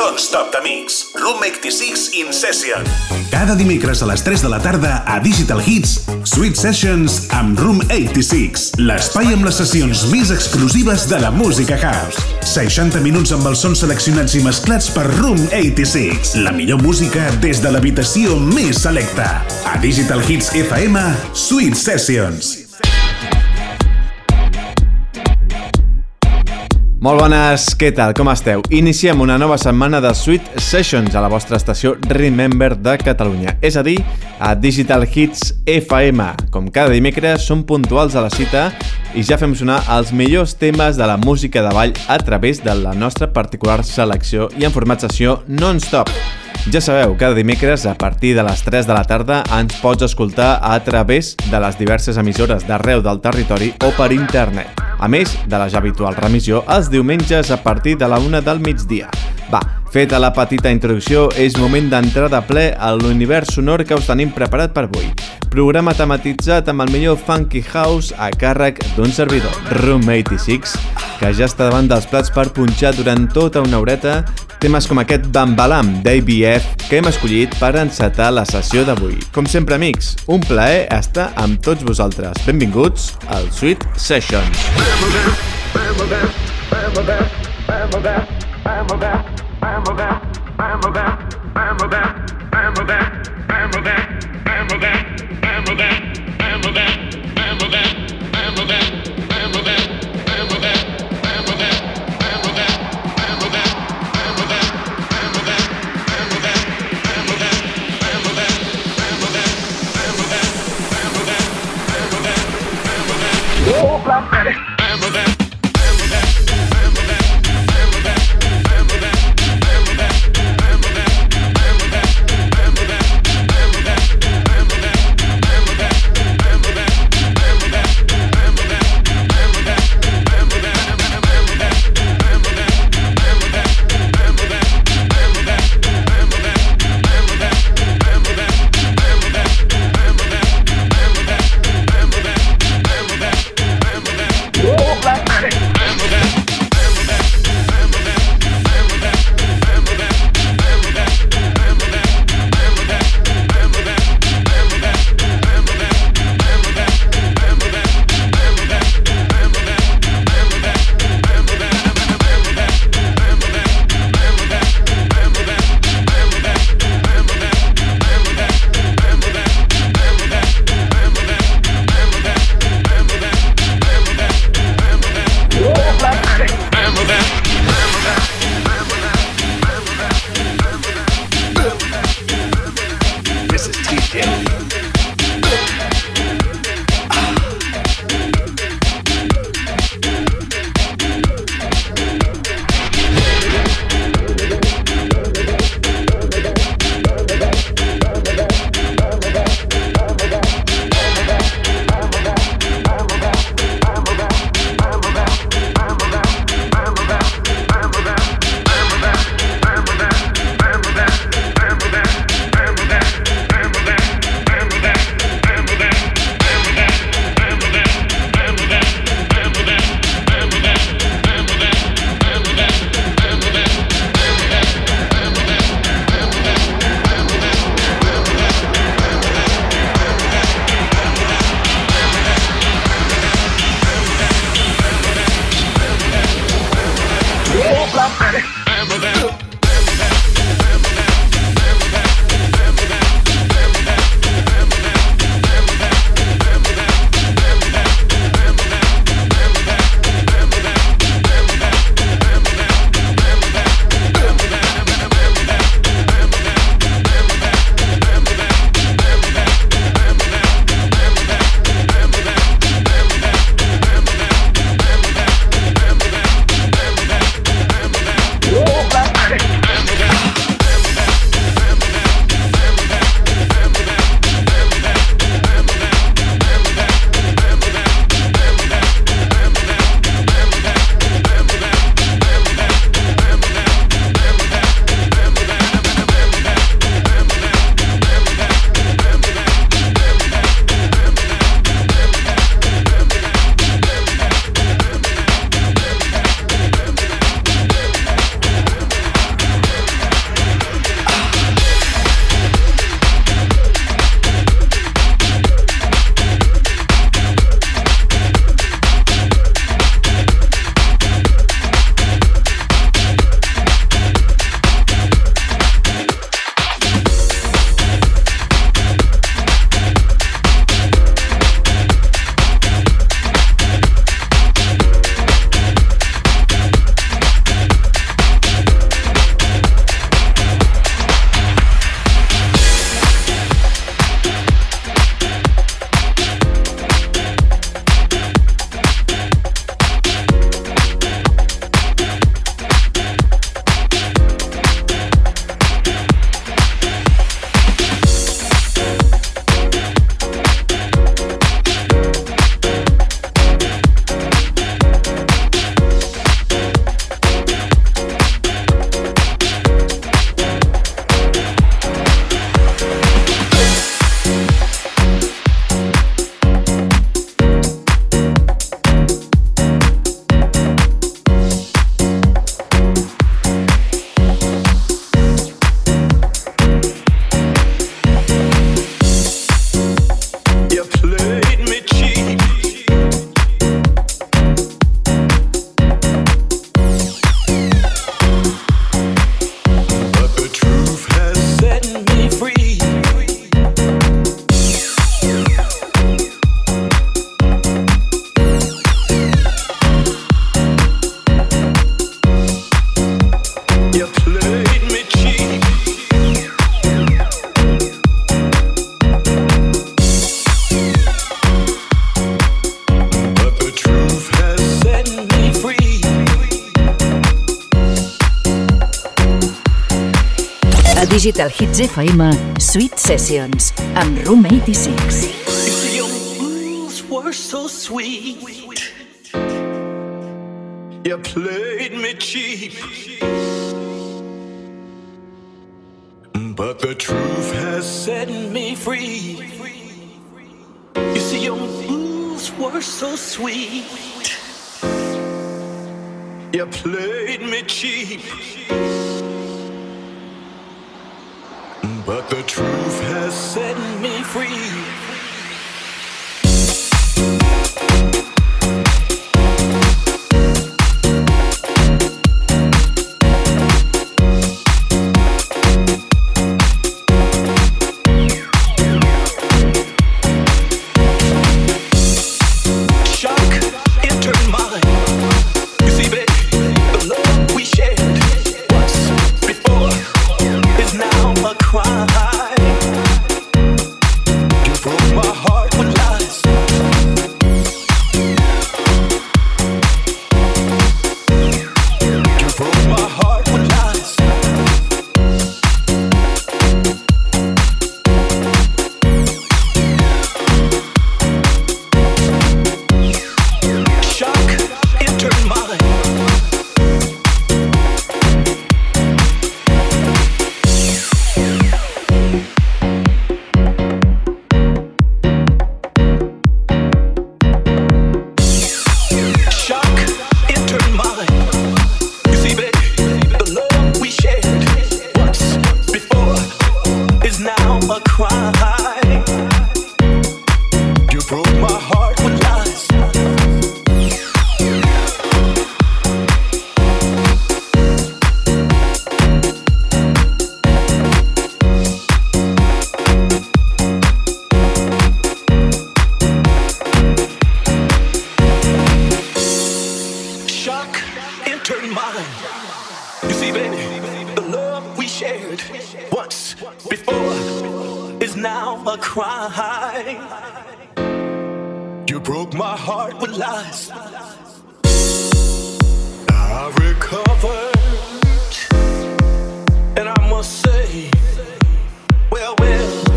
Don't Stop the Mix. Room 86 in Session. Cada dimecres a les 3 de la tarda a Digital Hits, Sweet Sessions amb Room 86. L'espai amb les sessions més exclusives de la música house. 60 minuts amb els sons seleccionats i mesclats per Room 86. La millor música des de l'habitació més selecta. A Digital Hits FM, Sweet Sessions. Molt bones, què tal, com esteu? Iniciem una nova setmana de Sweet Sessions a la vostra estació Remember de Catalunya, és a dir, a Digital Hits FM. Com cada dimecres, som puntuals a la cita i ja fem sonar els millors temes de la música de ball a través de la nostra particular selecció i en format sessió non-stop. Ja sabeu, cada dimecres a partir de les 3 de la tarda ens pots escoltar a través de les diverses emissores d'arreu del territori o per internet. A més de la ja habitual remissió els diumenges a partir de la 1 del migdia. Va, feta la petita introducció, és moment d'entrar de ple a l'univers sonor que us tenim preparat per avui. Programa tematitzat amb el millor funky house a càrrec d'un servidor, Room 86, que ja està davant dels plats per punxar durant tota una horeta temes com aquest Bambalam d'ABF que hem escollit per encetar la sessió d'avui. Com sempre, amics, un plaer estar amb tots vosaltres. Benvinguts al Sweet Sessions. Amber that, Amber that, Amber that, Amber that, Amber that, Amber that. Digital Hits FM Sweet Sessions amb Room 86. Your so sweet. You played me cheap. But the truth has set me free. You see, your moves were so sweet. You played me cheap. But the truth has set me free. mind. You broke my heart with lies. I've recovered, and I must say, well, well.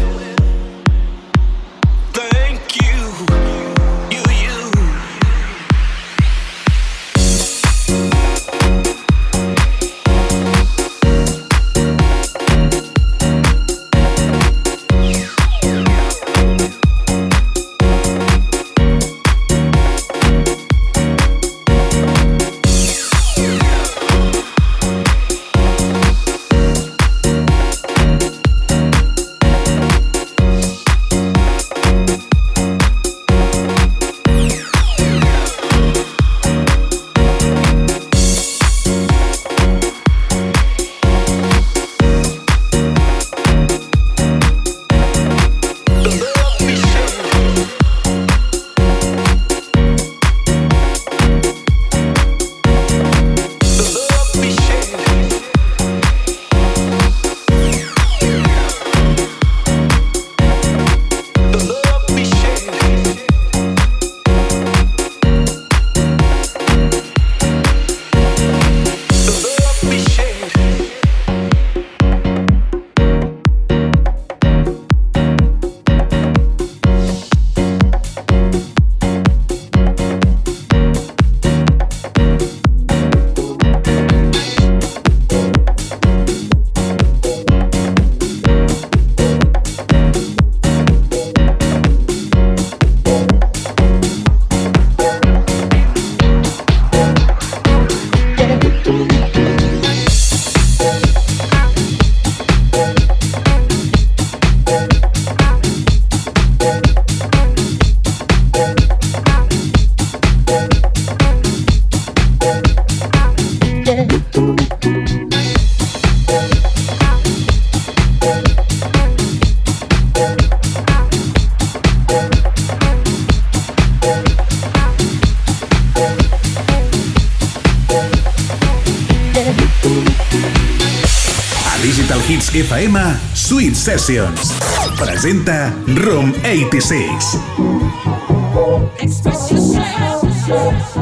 FM Sweet Sessions. Presenta Room 86. Express yourself.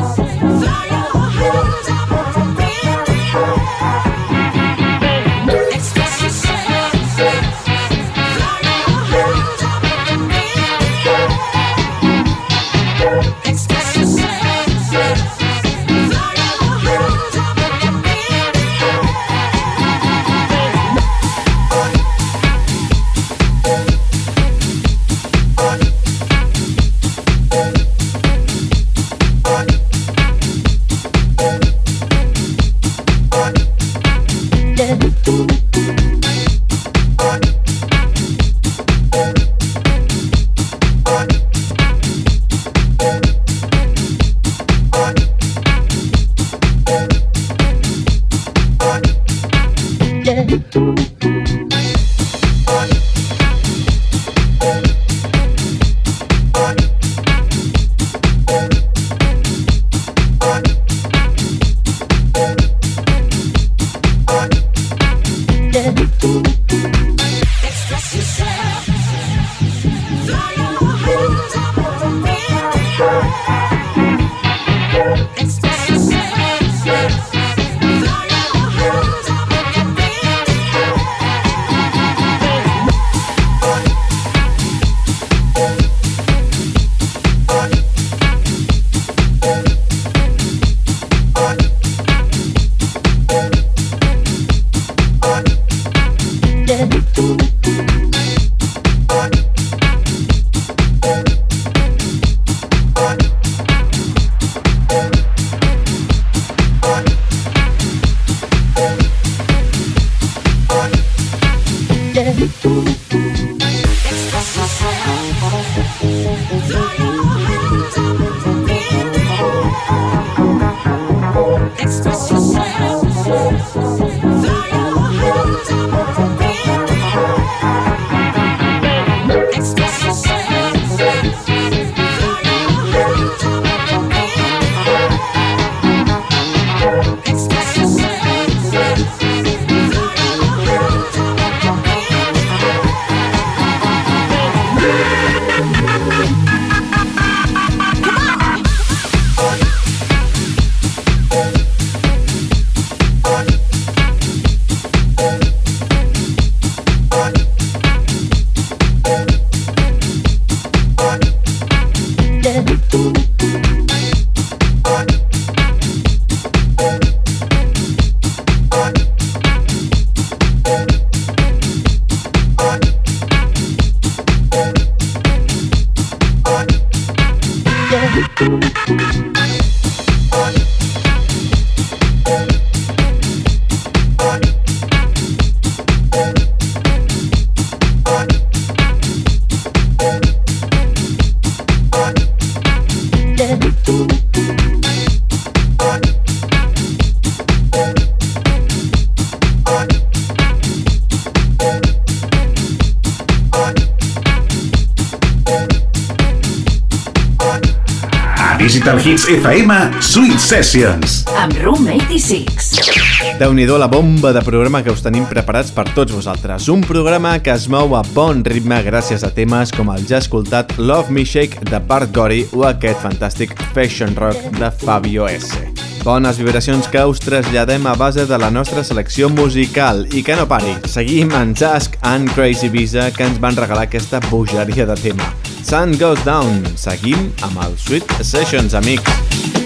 Hits FM Sweet Sessions. Amb Room 86. déu nhi la bomba de programa que us tenim preparats per tots vosaltres. Un programa que es mou a bon ritme gràcies a temes com el ja escoltat Love Me Shake de Bart Gori o aquest fantàstic Fashion Rock de Fabio S. Bones vibracions que us traslladem a base de la nostra selecció musical i que no pari. Seguim en Jask and Crazy Visa que ens van regalar aquesta bogeria de tema. Sun Goes Down. Seguim amb el Sweet Sessions, amics.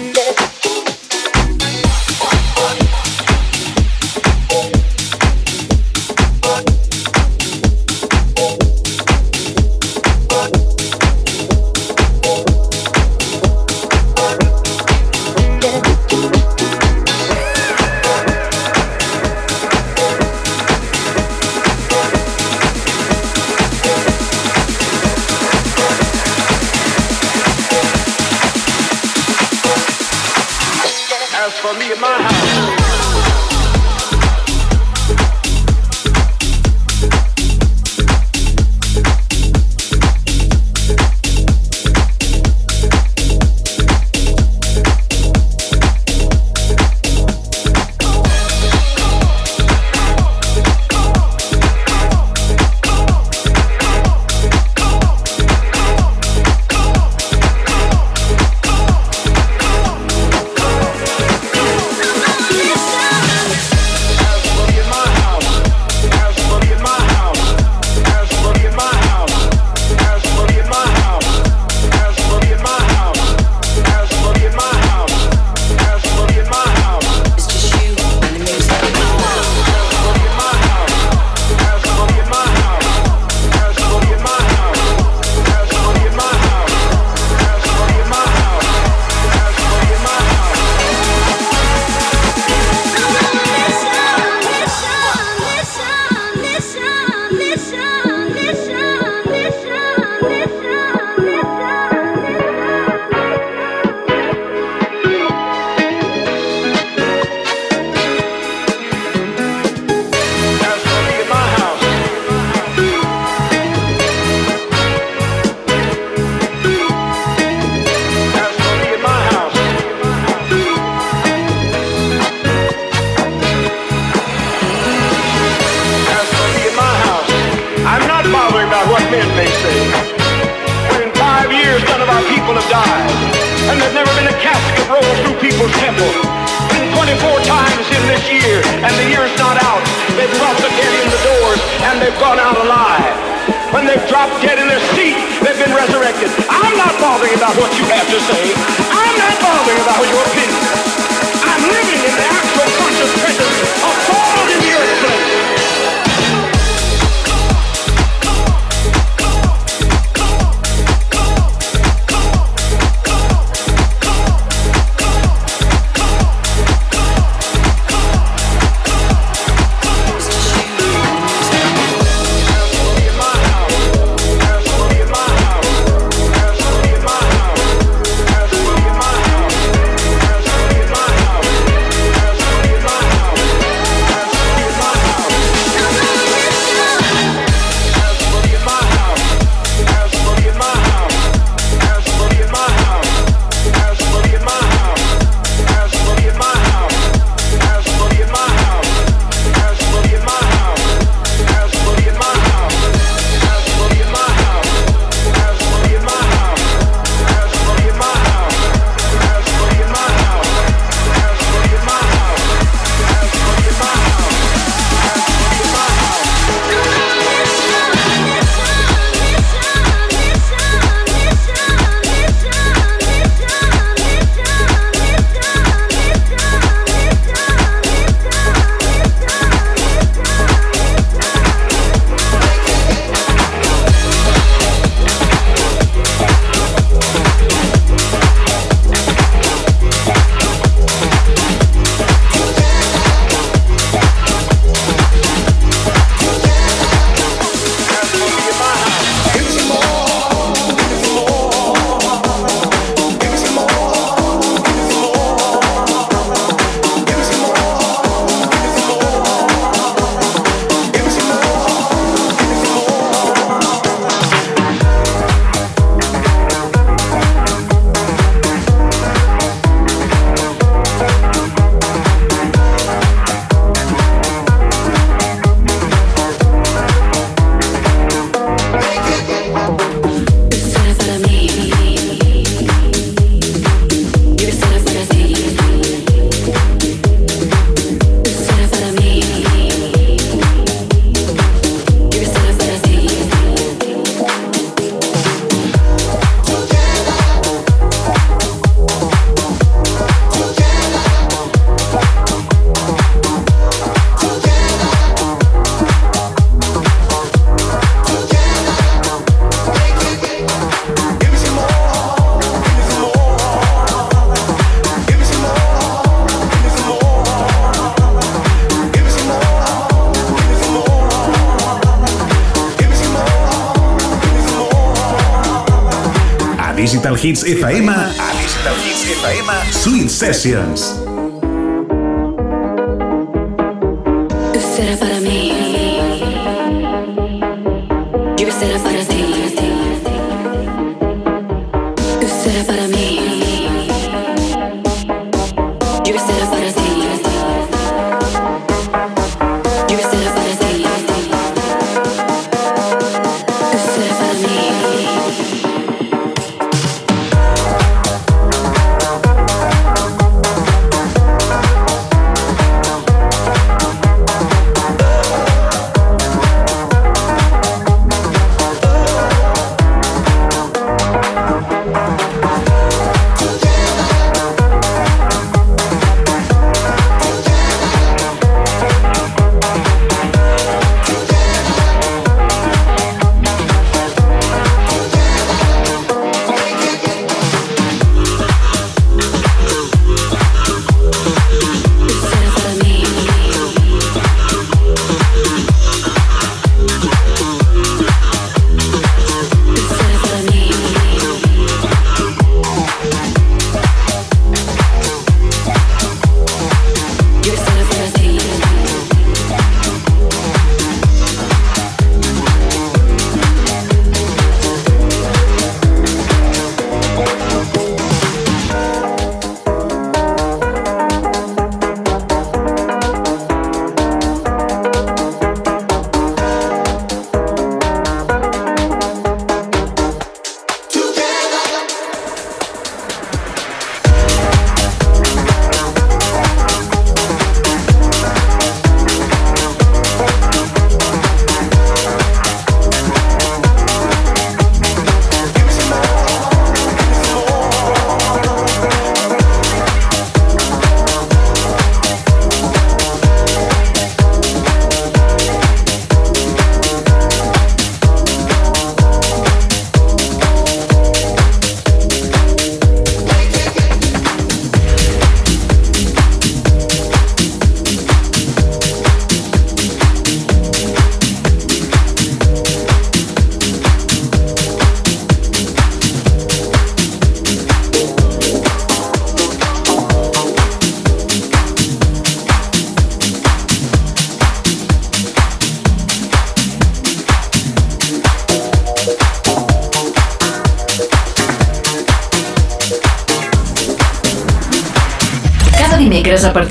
FM, a Digital Hits FM, Sweet Sessions.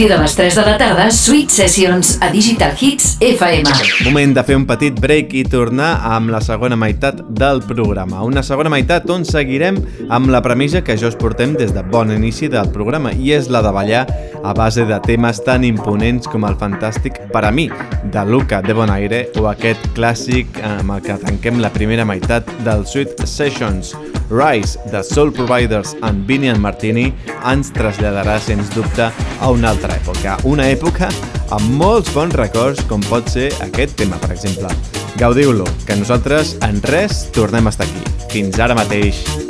Partir de les 3 de la tarda, Sweet Sessions a Digital Hits FM. Moment de fer un petit break i tornar amb la segona meitat del programa. Una segona meitat on seguirem amb la premissa que ja us portem des de bon inici del programa i és la de ballar a base de temes tan imponents com el fantàstic per a mi de Luca de Bonaire o aquest clàssic amb el que tanquem la primera meitat del Sweet Sessions. Rise de Soul Providers and Vinian Martini ens traslladarà sens dubte a una època. Una època amb molts bons records com pot ser aquest tema, per exemple. Gaudiu-lo, que nosaltres en res tornem a estar aquí. Fins ara mateix.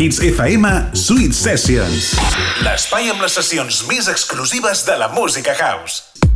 Hits FM, Sweet Sessions. L'espai amb les sessions més exclusives de la música house.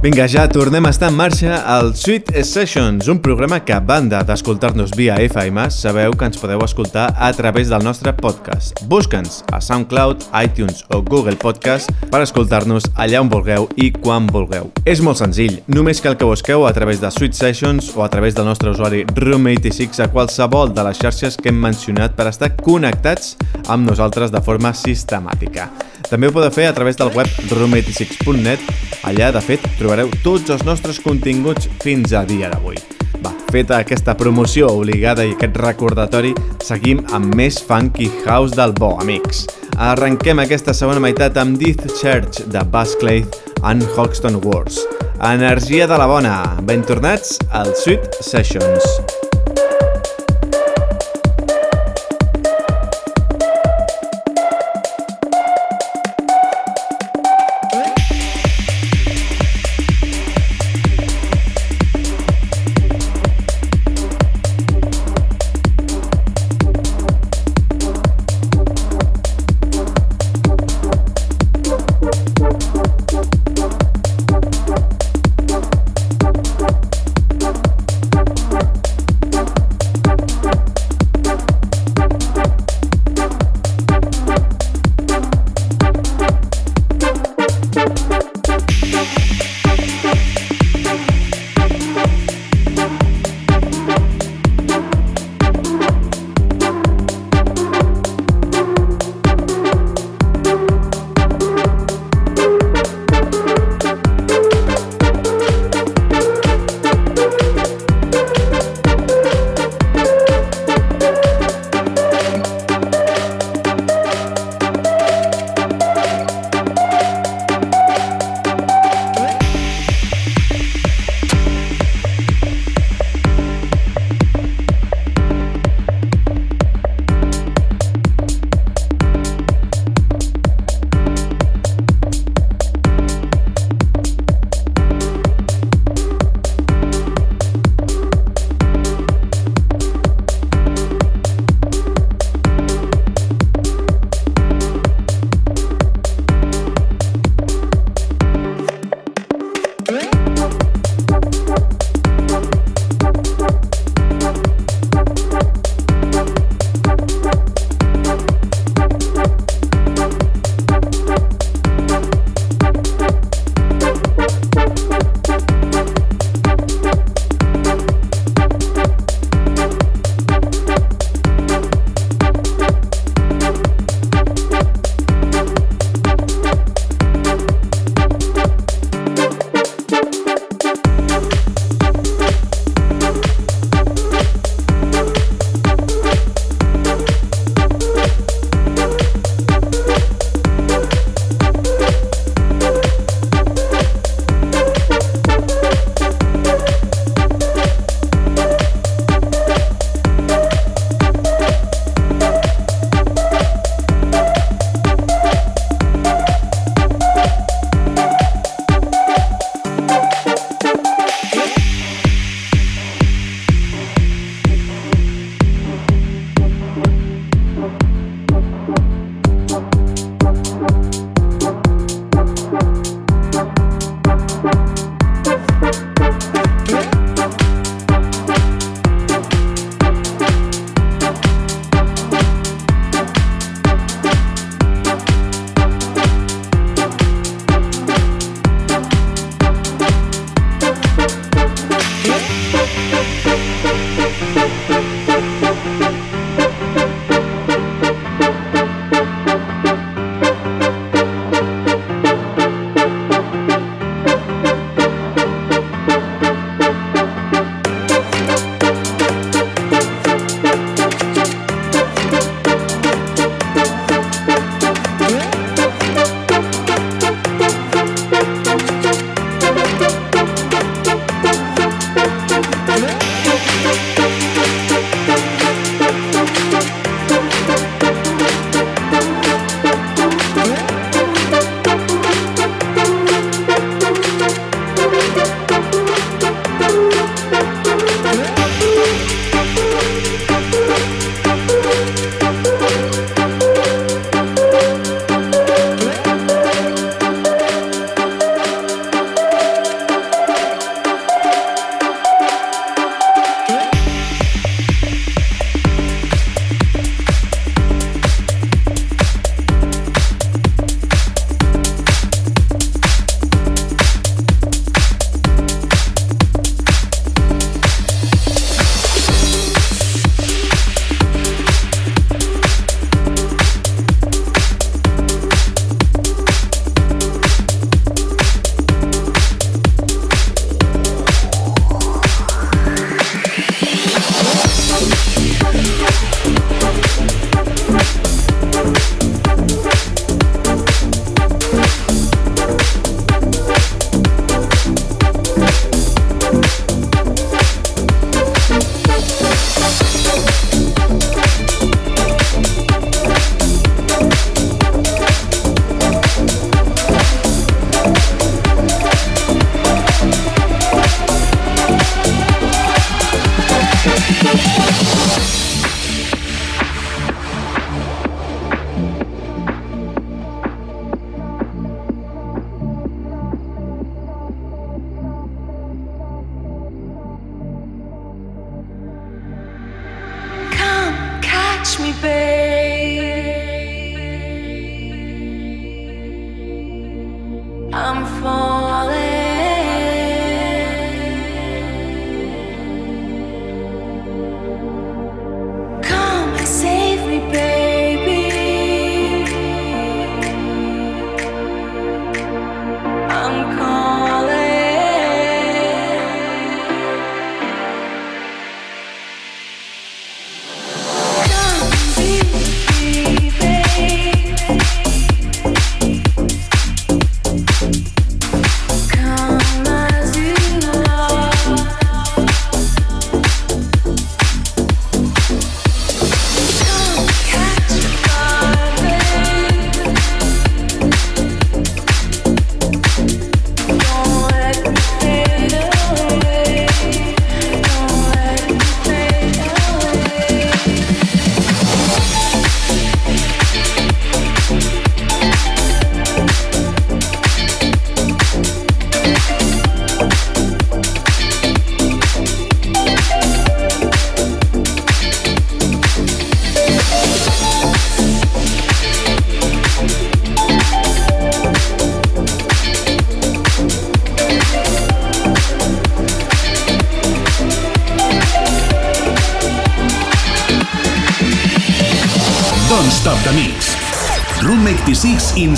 Vinga, ja tornem a estar en marxa al Sweet Sessions, un programa que, a banda d'escoltar-nos via FM, sabeu que ens podeu escoltar a través del nostre podcast. Busca'ns a SoundCloud, iTunes o Google Podcast per escoltar-nos allà on vulgueu i quan vulgueu. És molt senzill, només cal que busqueu a través de Sweet Sessions o a través del nostre usuari Room86 a qualsevol de les xarxes que hem mencionat per estar connectats amb nosaltres de forma sistemàtica. També ho podeu fer a través del web room86.net. Allà, de fet, trobareu tots els nostres continguts fins a dia d'avui. Va, feta aquesta promoció obligada i aquest recordatori, seguim amb més funky house del bo, amics. Arrenquem aquesta segona meitat amb Death Church de Clay and Hoxton Wars. Energia de la bona. Ben tornats al Sweet Sessions.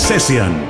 Session.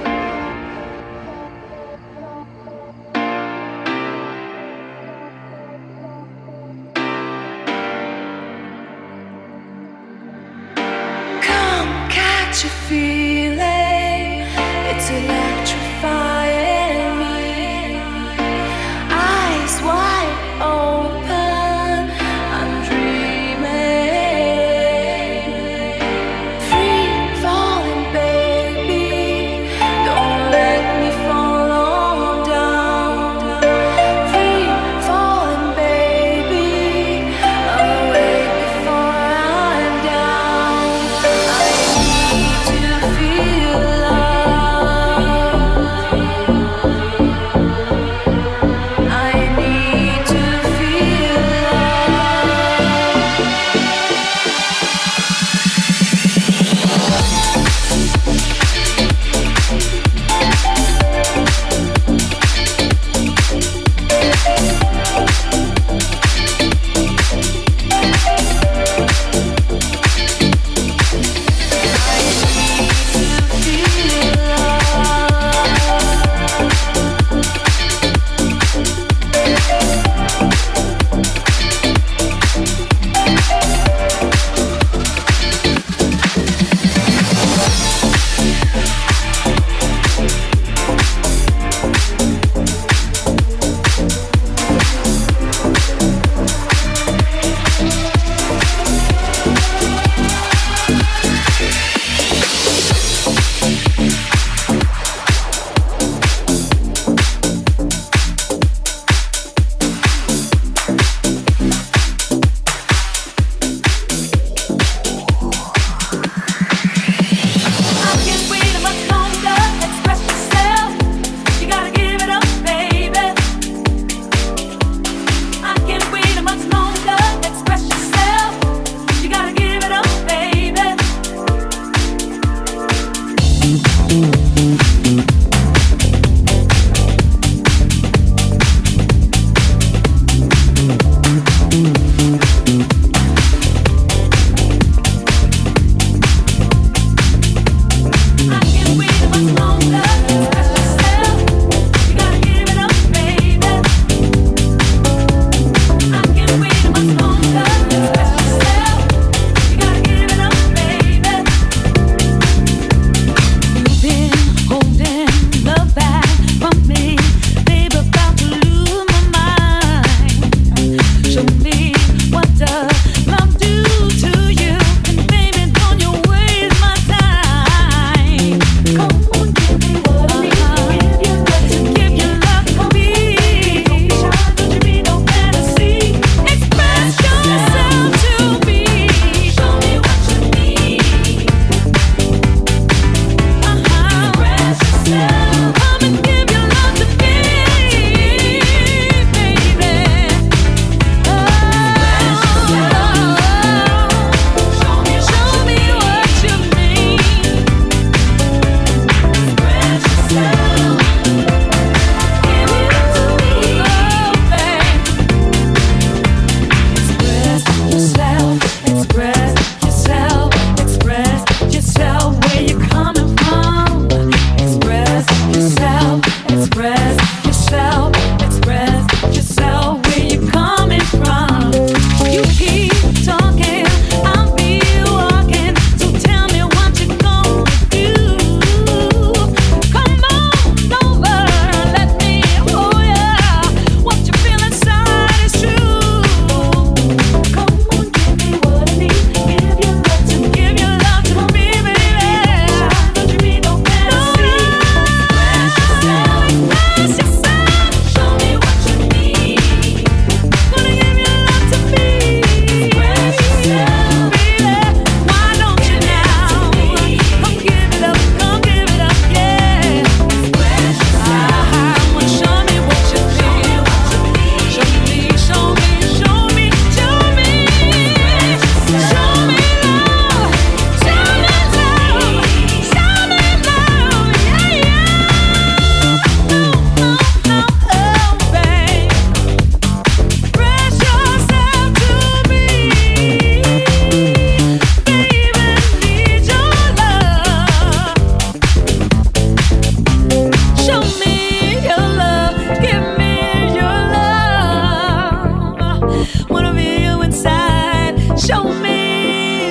Show me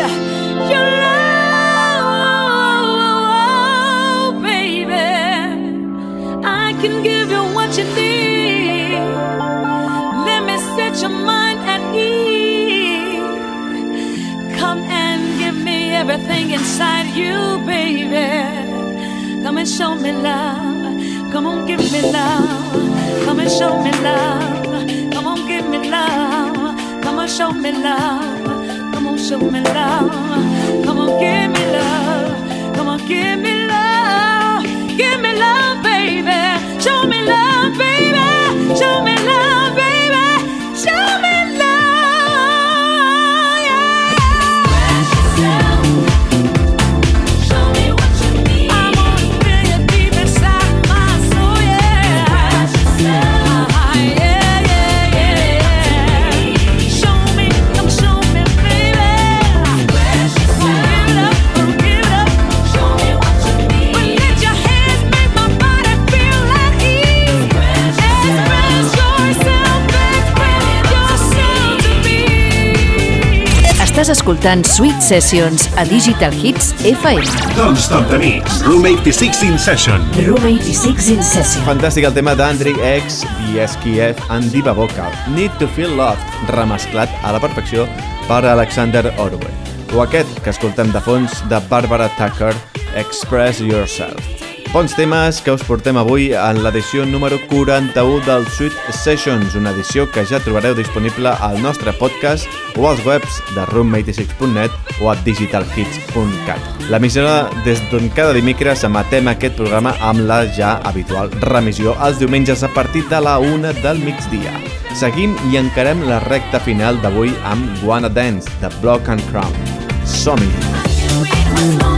your love, baby. I can give you what you need. Let me set your mind at ease. Come and give me everything inside you, baby. Come and show me love. Come on, give me love. Come and show me love. Come on, give me love. Come on, show me love. Come on, show me love. Come on, give me love. Come on, give me love. Escoltant Sweet Sessions a Digital Hits FM. Don't stop the mix. Room 86 in session. Room 86 in Session. Fantàstic el tema d'Andriy X, Bieskiev and Diva Vocal, Need to Feel Loved, remesclat a la perfecció per Alexander Orwell. O aquest que escoltem de fons de Barbara Tucker, Express Yourself. Bons temes que us portem avui en l'edició número 41 del Sweet Sessions, una edició que ja trobareu disponible al nostre podcast o als webs de room86.net o a digitalhits.cat. L'emissora des d'on cada dimecres emetem aquest programa amb la ja habitual remissió els diumenges a partir de la una del migdia. Seguim i encarem la recta final d'avui amb Wanna Dance, de Block and Crown. Som-hi!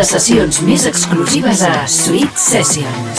Les sessions més exclusives a Sweet Sessions.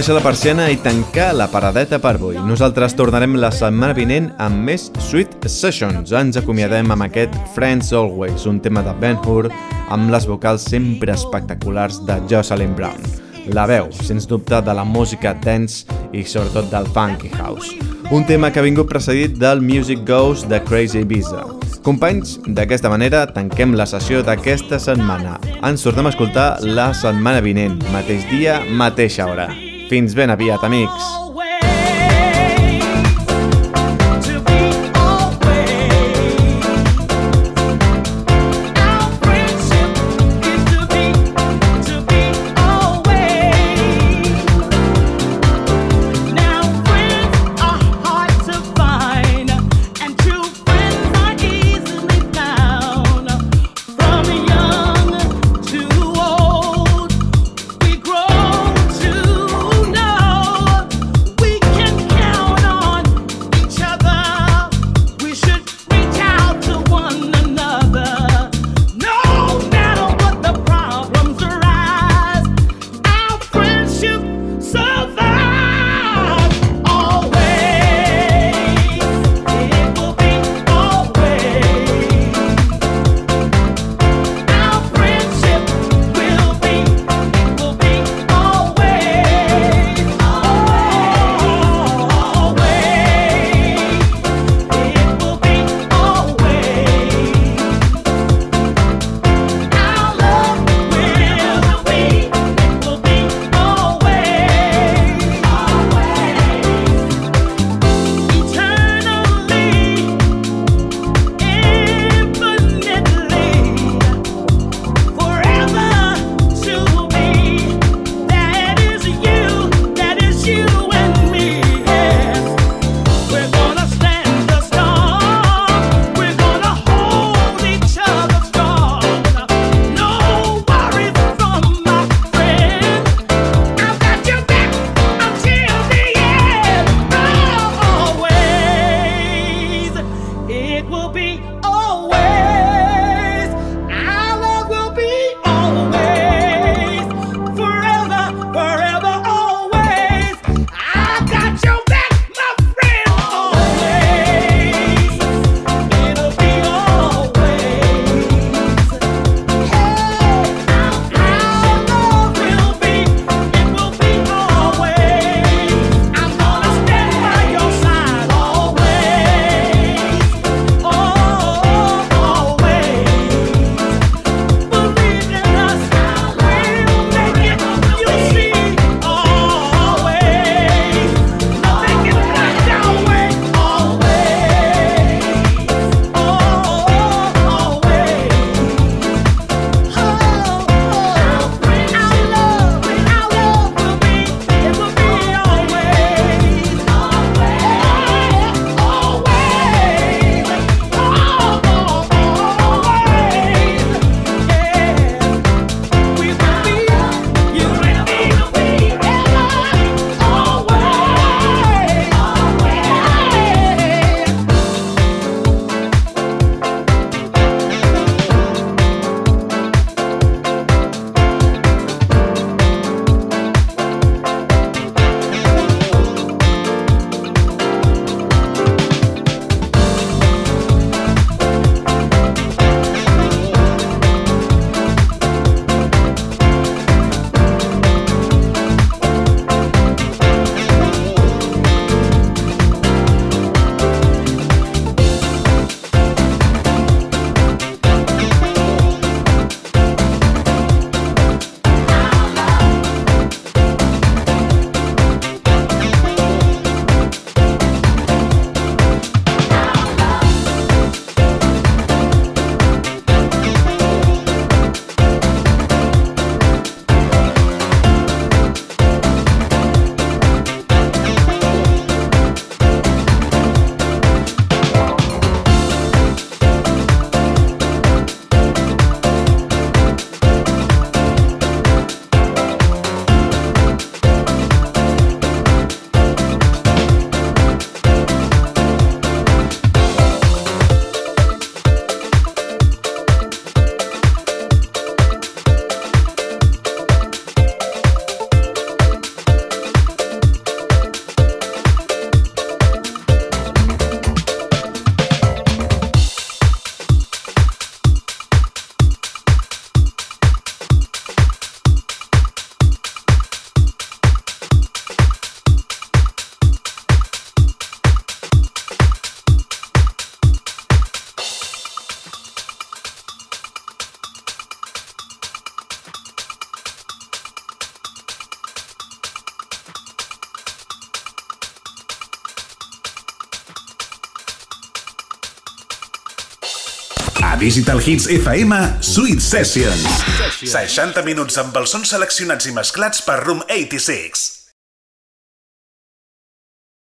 Baixar la persiana i tancar la paradeta per avui. Nosaltres tornarem la setmana vinent amb més Sweet Sessions. Ens acomiadem amb aquest Friends Always, un tema de Ben Hur amb les vocals sempre espectaculars de Jocelyn Brown. La veu, sens dubte, de la música dance i sobretot del funky house. Un tema que ha vingut precedit del Music Goes de Crazy Ibiza. Companys, d'aquesta manera tanquem la sessió d'aquesta setmana. Ens tornem a escoltar la setmana vinent, mateix dia, mateixa hora. Fins ben aviat, amics! Digital Hits FM, Sweet Sessions. 60 minuts amb els sons seleccionats i mesclats per Room 86.